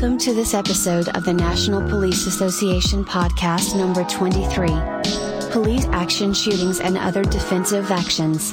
Welcome to this episode of the National Police Association podcast number 23. Police action shootings and other defensive actions.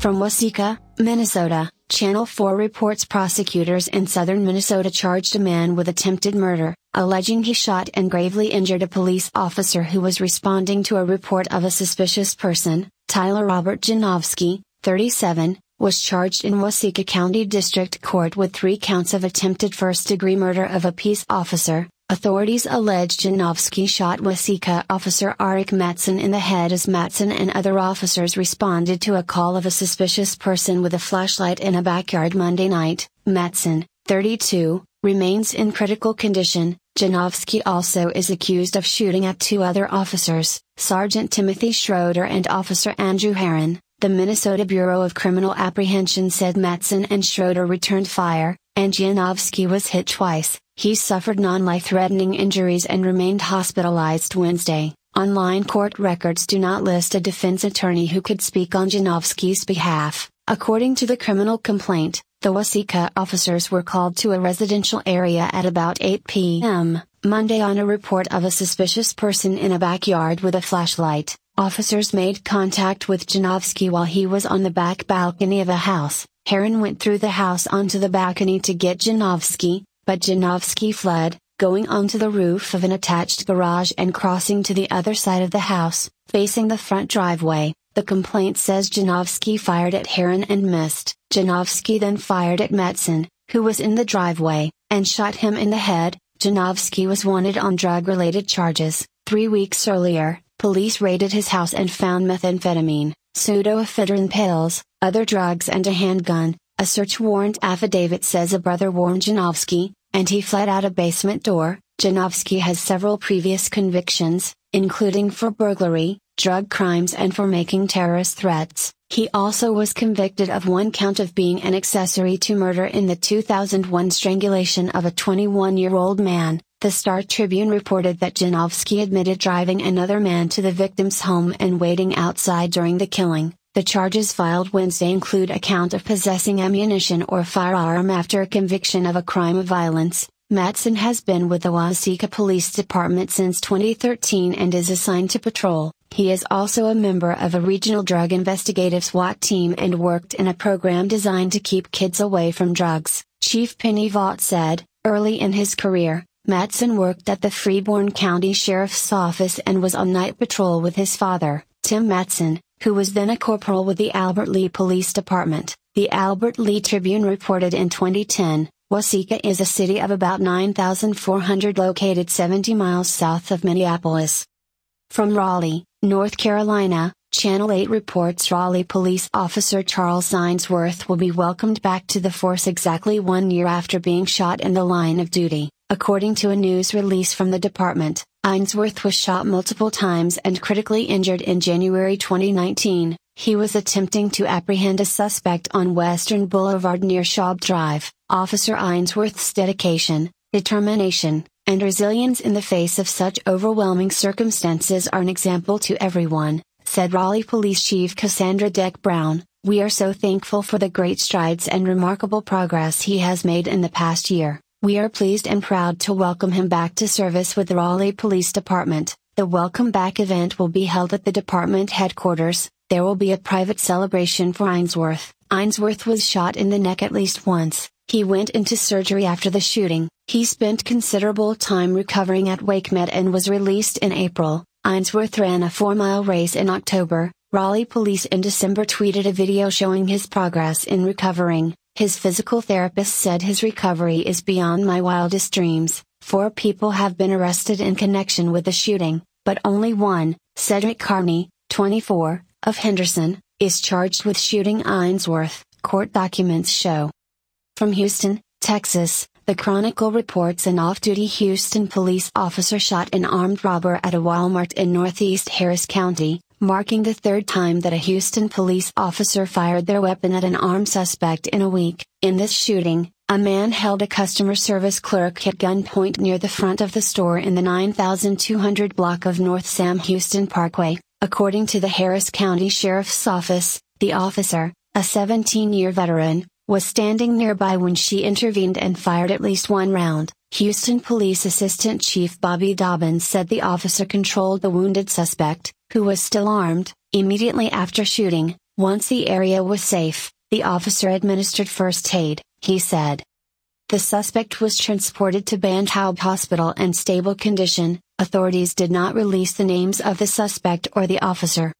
From Waseca, Minnesota, Channel 4 reports prosecutors in southern Minnesota charged a man with attempted murder, alleging he shot and gravely injured a police officer who was responding to a report of a suspicious person. Tyler Robert Janovsky, 37, was charged in Waseca County District Court with three counts of attempted first degree murder of a peace officer. Authorities allege Janovsky shot Waseca officer Arik Matson in the head as Matson and other officers responded to a call of a suspicious person with a flashlight in a backyard Monday night. Matson, 32, remains in critical condition. Janovsky also is accused of shooting at two other officers, Sergeant Timothy Schroeder and Officer Andrew Heron. The Minnesota Bureau of Criminal Apprehension said Matson and Schroeder returned fire, and Janovsky was hit twice. He suffered non life threatening injuries and remained hospitalized Wednesday. Online court records do not list a defense attorney who could speak on Janovsky's behalf. According to the criminal complaint, the Waseca officers were called to a residential area at about 8 p.m. Monday on a report of a suspicious person in a backyard with a flashlight. Officers made contact with Janovsky while he was on the back balcony of a house. Heron went through the house onto the balcony to get Janovsky, but Janovsky fled, going onto the roof of an attached garage and crossing to the other side of the house, facing the front driveway. The complaint says Janovsky fired at Heron and missed. Janovsky then fired at Matson, who was in the driveway, and shot him in the head. Janovsky was wanted on drug related charges. Three weeks earlier, Police raided his house and found methamphetamine, pseudoephedrine pills, other drugs and a handgun. A search warrant affidavit says a brother warned Janovsky, and he fled out a basement door. Janovsky has several previous convictions, including for burglary, drug crimes and for making terrorist threats. He also was convicted of one count of being an accessory to murder in the 2001 strangulation of a 21 year old man. The Star Tribune reported that Janovsky admitted driving another man to the victim's home and waiting outside during the killing. The charges filed Wednesday include a count of possessing ammunition or firearm after a conviction of a crime of violence. Matson has been with the Waseca Police Department since 2013 and is assigned to patrol. He is also a member of a regional drug investigative SWAT team and worked in a program designed to keep kids away from drugs. Chief Penny Vaught said, early in his career, Matson worked at the Freeborn County Sheriff's Office and was on night patrol with his father, Tim Matson, who was then a corporal with the Albert Lea Police Department. The Albert Lea Tribune reported in 2010, Waseca is a city of about 9,400 located 70 miles south of Minneapolis. From Raleigh, North Carolina, Channel 8 reports Raleigh police officer Charles Ainsworth will be welcomed back to the force exactly one year after being shot in the line of duty. According to a news release from the department, Ainsworth was shot multiple times and critically injured in January 2019. He was attempting to apprehend a suspect on Western Boulevard near Schaub Drive. Officer Ainsworth's dedication, determination, and resilience in the face of such overwhelming circumstances are an example to everyone, said Raleigh Police Chief Cassandra Deck Brown. We are so thankful for the great strides and remarkable progress he has made in the past year. We are pleased and proud to welcome him back to service with the Raleigh Police Department. The welcome back event will be held at the department headquarters. There will be a private celebration for Ainsworth. Ainsworth was shot in the neck at least once. He went into surgery after the shooting. He spent considerable time recovering at WakeMed and was released in April. Ainsworth ran a four mile race in October. Raleigh police in December tweeted a video showing his progress in recovering. His physical therapist said his recovery is beyond my wildest dreams. Four people have been arrested in connection with the shooting, but only one, Cedric Carney, 24, of Henderson, is charged with shooting Ainsworth, court documents show. From Houston, Texas, the Chronicle reports an off duty Houston police officer shot an armed robber at a Walmart in northeast Harris County, marking the third time that a Houston police officer fired their weapon at an armed suspect in a week. In this shooting, a man held a customer service clerk at gunpoint near the front of the store in the 9200 block of North Sam Houston Parkway. According to the Harris County Sheriff's Office, the officer, a 17 year veteran, was standing nearby when she intervened and fired at least one round. Houston Police Assistant Chief Bobby Dobbins said the officer controlled the wounded suspect, who was still armed, immediately after shooting. Once the area was safe, the officer administered first aid, he said. The suspect was transported to Ben Taub Hospital in stable condition. Authorities did not release the names of the suspect or the officer.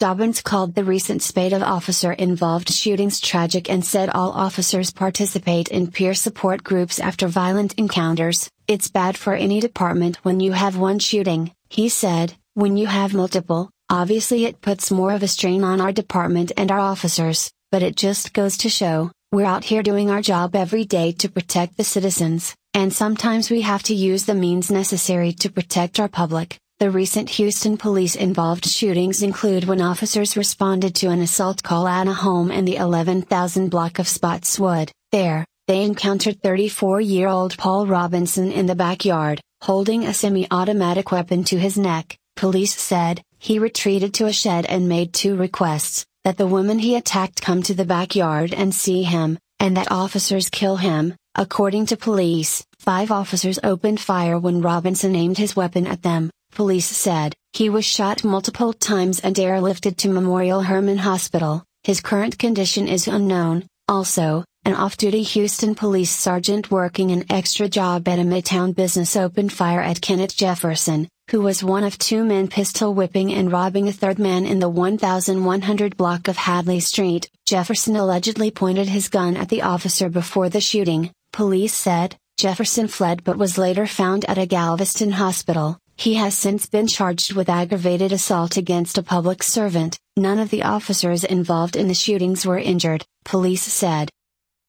Dobbins called the recent spate of officer involved shootings tragic and said all officers participate in peer support groups after violent encounters. It's bad for any department when you have one shooting, he said. When you have multiple, obviously it puts more of a strain on our department and our officers, but it just goes to show, we're out here doing our job every day to protect the citizens, and sometimes we have to use the means necessary to protect our public. The recent Houston police involved shootings include when officers responded to an assault call at a home in the 11,000 block of Spotswood. There, they encountered 34 year old Paul Robinson in the backyard, holding a semi automatic weapon to his neck. Police said, he retreated to a shed and made two requests that the woman he attacked come to the backyard and see him, and that officers kill him. According to police, five officers opened fire when Robinson aimed his weapon at them. Police said, he was shot multiple times and airlifted to Memorial Hermann Hospital. His current condition is unknown. Also, an off-duty Houston police sergeant working an extra job at a Midtown business opened fire at Kenneth Jefferson, who was one of two men pistol whipping and robbing a third man in the 1100 block of Hadley Street. Jefferson allegedly pointed his gun at the officer before the shooting, police said. Jefferson fled but was later found at a Galveston hospital. He has since been charged with aggravated assault against a public servant. None of the officers involved in the shootings were injured, police said.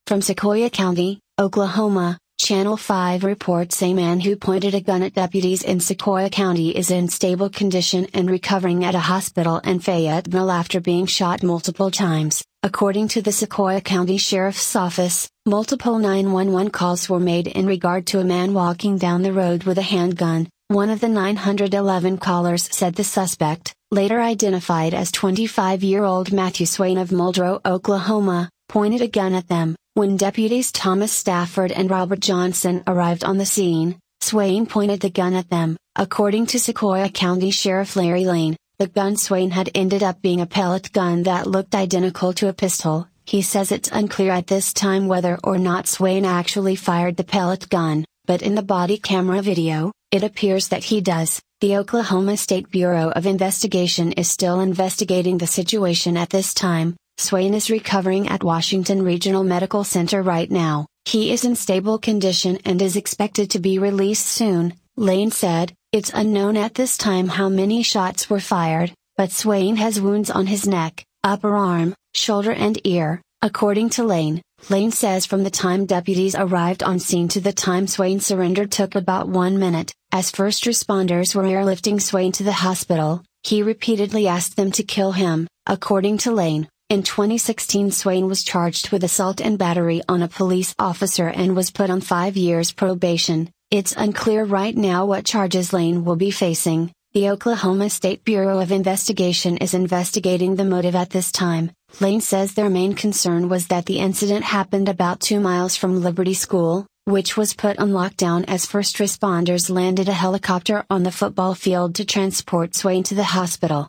From Sequoyah County, Oklahoma, Channel 5 reports a man who pointed a gun at deputies in Sequoyah County is in stable condition and recovering at a hospital in Fayetteville after being shot multiple times. According to the Sequoyah County Sheriff's Office, multiple 911 calls were made in regard to a man walking down the road with a handgun, one of the 911 callers said the suspect, later identified as 25 year old Matthew Swain of Muldrow, Oklahoma, pointed a gun at them. When deputies Thomas Stafford and Robert Johnson arrived on the scene, Swain pointed the gun at them. According to Sequoyah County Sheriff Larry Lane, the gun Swain had ended up being a pellet gun that looked identical to a pistol. He says it's unclear at this time whether or not Swain actually fired the pellet gun, but in the body camera video, it appears that he does. The Oklahoma State Bureau of Investigation is still investigating the situation at this time. Swain is recovering at Washington Regional Medical Center right now. He is in stable condition and is expected to be released soon, Lane said. It's unknown at this time how many shots were fired, but Swain has wounds on his neck, upper arm, shoulder, and ear, according to Lane. Lane says from the time deputies arrived on scene to the time Swain surrendered took about one minute. As first responders were airlifting Swain to the hospital, he repeatedly asked them to kill him. According to Lane, in 2016 Swain was charged with assault and battery on a police officer and was put on five years probation. It's unclear right now what charges Lane will be facing. The Oklahoma State Bureau of Investigation is investigating the motive at this time. Lane says their main concern was that the incident happened about two miles from Liberty School, which was put on lockdown as first responders landed a helicopter on the football field to transport Swain to the hospital.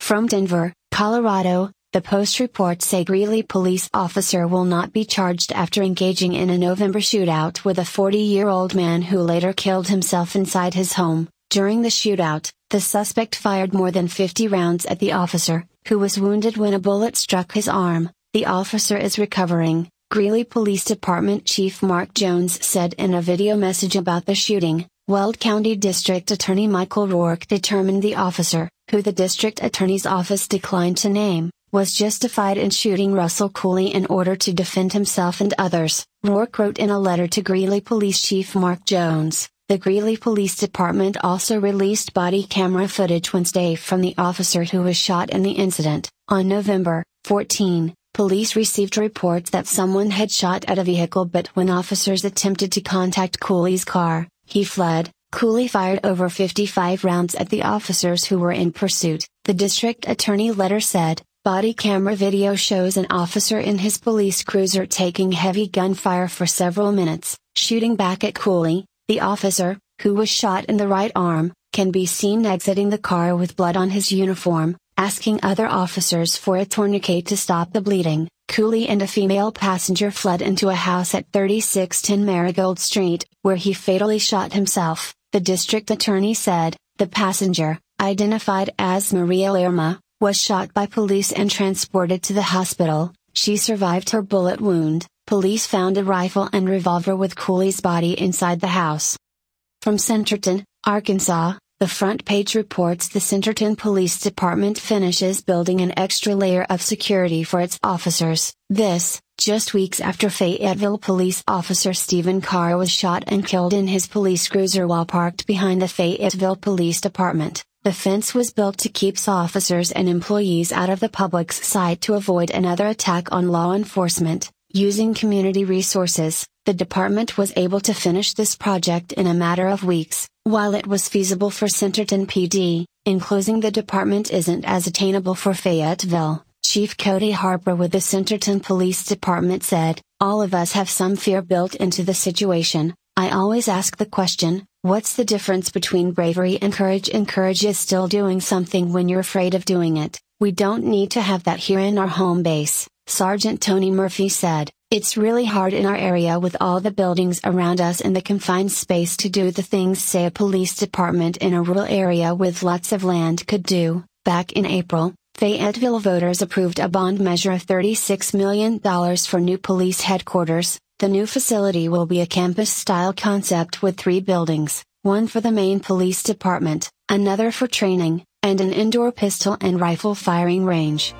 From Denver, Colorado, the Post reports a Greeley police officer will not be charged after engaging in a November shootout with a 40 year old man who later killed himself inside his home. During the shootout, the suspect fired more than 50 rounds at the officer, who was wounded when a bullet struck his arm. The officer is recovering, Greeley Police Department Chief Mark Jones said in a video message about the shooting. Weld County District Attorney Michael Rourke determined the officer, who the district attorney's office declined to name, was justified in shooting Russell Cooley in order to defend himself and others. Rourke wrote in a letter to Greeley Police Chief Mark Jones. The Greeley Police Department also released body camera footage Wednesday from the officer who was shot in the incident. On November 14, police received reports that someone had shot at a vehicle but when officers attempted to contact Cooley's car, he fled. Cooley fired over 55 rounds at the officers who were in pursuit, the district attorney letter said. Body camera video shows an officer in his police cruiser taking heavy gunfire for several minutes, Shooting back at Cooley, the officer, who was shot in the right arm, can be seen exiting the car with blood on his uniform, asking other officers for a tourniquet to stop the bleeding. Cooley and a female passenger fled into a house at 3610 Marigold Street, where he fatally shot himself, the district attorney said. The passenger, identified as Maria Lerma, was shot by police and transported to the hospital. She survived her bullet wound. Police found a rifle and revolver with Cooley's body inside the house. From Centerton, Arkansas, the front page reports the Centerton Police Department finishes building an extra layer of security for its officers. This, just weeks after Fayetteville police officer Stephen Carr was shot and killed in his police cruiser while parked behind the Fayetteville Police Department. The fence was built to keep officers and employees out of the public's sight to avoid another attack on law enforcement. Using community resources, the department was able to finish this project in a matter of weeks, while it was feasible for Centerton PD, enclosing the department isn't as attainable for Fayetteville. Chief Cody Harper with the Centerton Police Department said, All of us have some fear built into the situation. I always ask the question, what's the difference between bravery and courage? And courage is still doing something when you're afraid of doing it. We don't need to have that here in our home base. Sergeant Tony Murphy said, It's really hard in our area with all the buildings around us and the confined space to do the things say a police department in a rural area with lots of land could do. Back in April, Fayetteville voters approved a bond measure of $36 million for new police headquarters. The new facility will be a campus style concept with three buildings one for the main police department, another for training, and an indoor pistol and rifle firing range.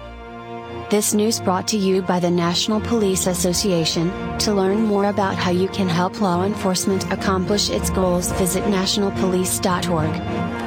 This news brought to you by the National Police Association. To learn more about how you can help law enforcement accomplish its goals, visit nationalpolice.org.